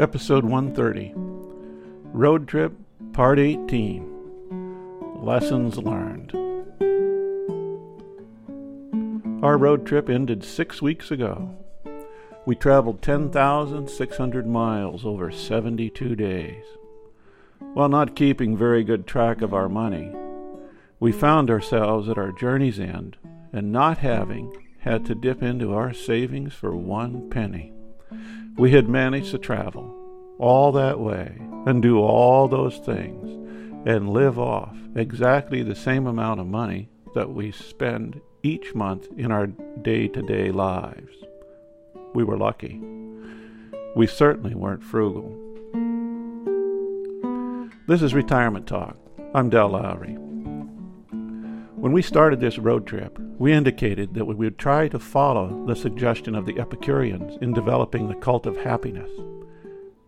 Episode 130 Road Trip, Part 18 Lessons Learned. Our road trip ended six weeks ago. We traveled 10,600 miles over 72 days. While not keeping very good track of our money, we found ourselves at our journey's end and not having had to dip into our savings for one penny. We had managed to travel all that way and do all those things and live off exactly the same amount of money that we spend each month in our day to day lives. We were lucky. We certainly weren't frugal. This is Retirement Talk. I'm Del Lowry. When we started this road trip, we indicated that we would try to follow the suggestion of the Epicureans in developing the cult of happiness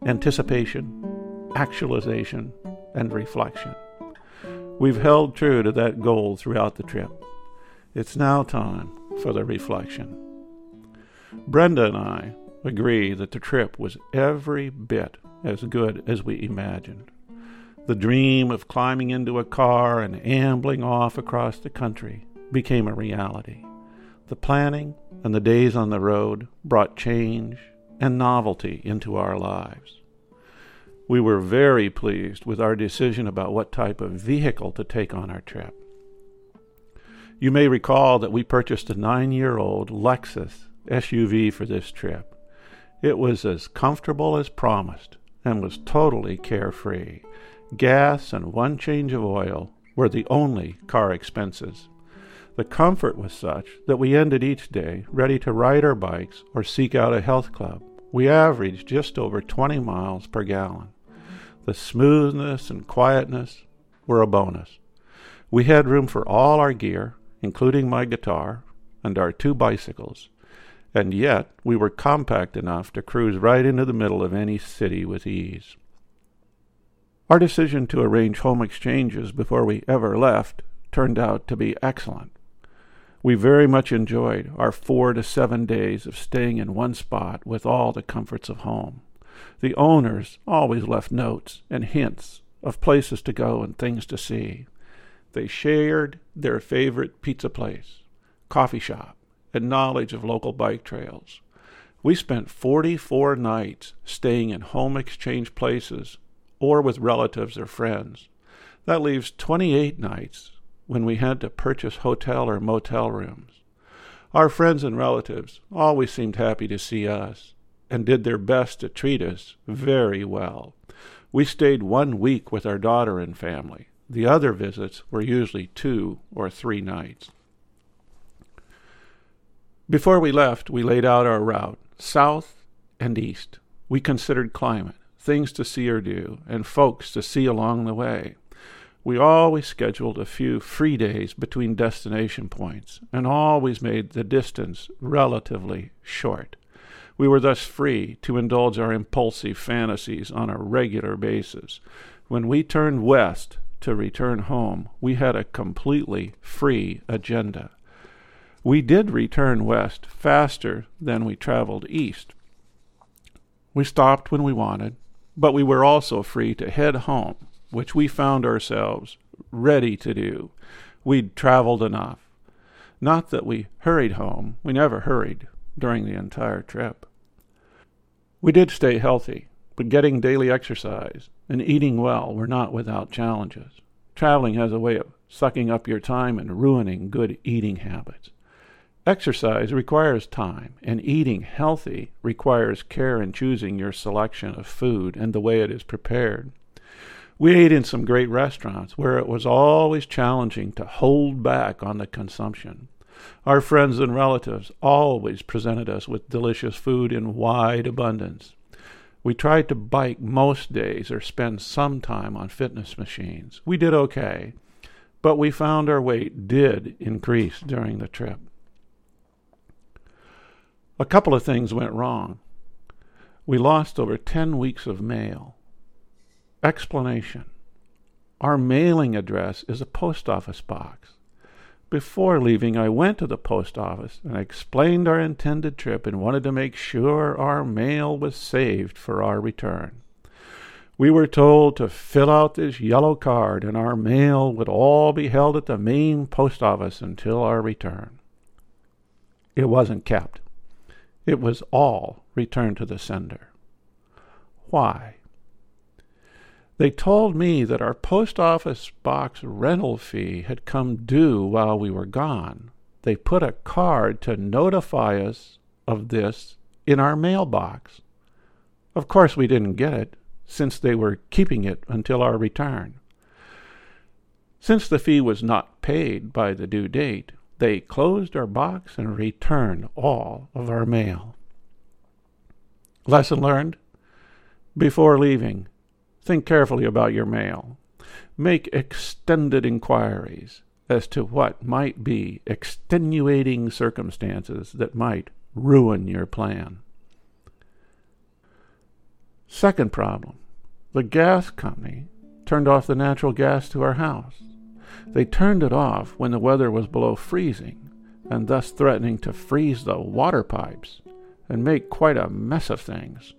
anticipation, actualization, and reflection. We've held true to that goal throughout the trip. It's now time for the reflection. Brenda and I agree that the trip was every bit as good as we imagined. The dream of climbing into a car and ambling off across the country became a reality. The planning and the days on the road brought change and novelty into our lives. We were very pleased with our decision about what type of vehicle to take on our trip. You may recall that we purchased a nine year old Lexus SUV for this trip. It was as comfortable as promised and was totally carefree Gas and one change of oil were the only car expenses. The comfort was such that we ended each day ready to ride our bikes or seek out a health club. We averaged just over 20 miles per gallon. The smoothness and quietness were a bonus. We had room for all our gear, including my guitar and our two bicycles, and yet we were compact enough to cruise right into the middle of any city with ease. Our decision to arrange home exchanges before we ever left turned out to be excellent. We very much enjoyed our four to seven days of staying in one spot with all the comforts of home. The owners always left notes and hints of places to go and things to see. They shared their favorite pizza place, coffee shop, and knowledge of local bike trails. We spent 44 nights staying in home exchange places or with relatives or friends. That leaves 28 nights when we had to purchase hotel or motel rooms. Our friends and relatives always seemed happy to see us and did their best to treat us very well. We stayed one week with our daughter and family. The other visits were usually two or three nights. Before we left, we laid out our route, south and east. We considered climate things to see or do, and folks to see along the way. We always scheduled a few free days between destination points, and always made the distance relatively short. We were thus free to indulge our impulsive fantasies on a regular basis. When we turned west to return home, we had a completely free agenda. We did return west faster than we traveled east. We stopped when we wanted, but we were also free to head home, which we found ourselves ready to do. We'd traveled enough. Not that we hurried home, we never hurried during the entire trip. We did stay healthy, but getting daily exercise and eating well were not without challenges. Traveling has a way of sucking up your time and ruining good eating habits. Exercise requires time, and eating healthy requires care in choosing your selection of food and the way it is prepared. We ate in some great restaurants where it was always challenging to hold back on the consumption. Our friends and relatives always presented us with delicious food in wide abundance. We tried to bike most days or spend some time on fitness machines. We did okay, but we found our weight did increase during the trip. A couple of things went wrong. We lost over 10 weeks of mail. Explanation Our mailing address is a post office box. Before leaving, I went to the post office and explained our intended trip and wanted to make sure our mail was saved for our return. We were told to fill out this yellow card, and our mail would all be held at the main post office until our return. It wasn't kept. It was all returned to the sender. Why? They told me that our post office box rental fee had come due while we were gone. They put a card to notify us of this in our mailbox. Of course, we didn't get it, since they were keeping it until our return. Since the fee was not paid by the due date, they closed our box and returned all of our mail. Lesson learned? Before leaving, think carefully about your mail. Make extended inquiries as to what might be extenuating circumstances that might ruin your plan. Second problem the gas company turned off the natural gas to our house. They turned it off when the weather was below freezing, and thus threatening to freeze the water pipes and make quite a mess of things.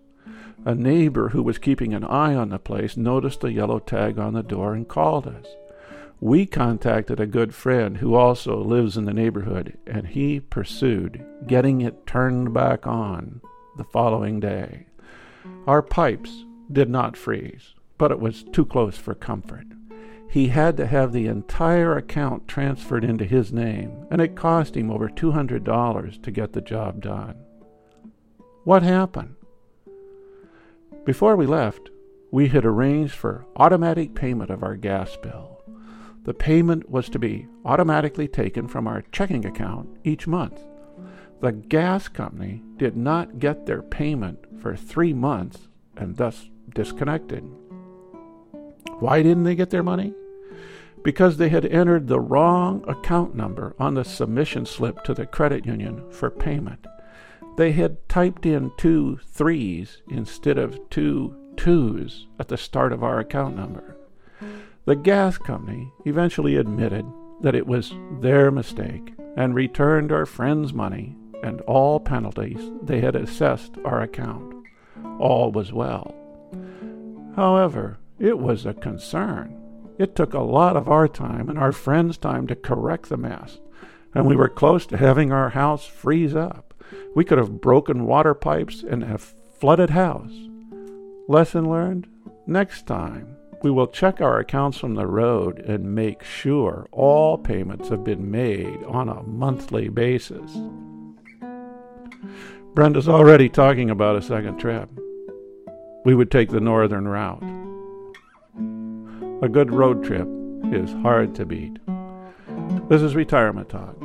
A neighbor who was keeping an eye on the place noticed the yellow tag on the door and called us. We contacted a good friend who also lives in the neighborhood, and he pursued getting it turned back on the following day. Our pipes did not freeze, but it was too close for comfort. He had to have the entire account transferred into his name, and it cost him over $200 to get the job done. What happened? Before we left, we had arranged for automatic payment of our gas bill. The payment was to be automatically taken from our checking account each month. The gas company did not get their payment for three months and thus disconnected. Why didn't they get their money? Because they had entered the wrong account number on the submission slip to the credit union for payment. They had typed in two threes instead of two twos at the start of our account number. The gas company eventually admitted that it was their mistake and returned our friend's money and all penalties they had assessed our account. All was well. However, it was a concern. It took a lot of our time and our friends' time to correct the mess, and we were close to having our house freeze up. We could have broken water pipes and have flooded house. Lesson learned? Next time, we will check our accounts from the road and make sure all payments have been made on a monthly basis. Brenda's already talking about a second trip. We would take the northern route. A good road trip is hard to beat. This is Retirement Talk.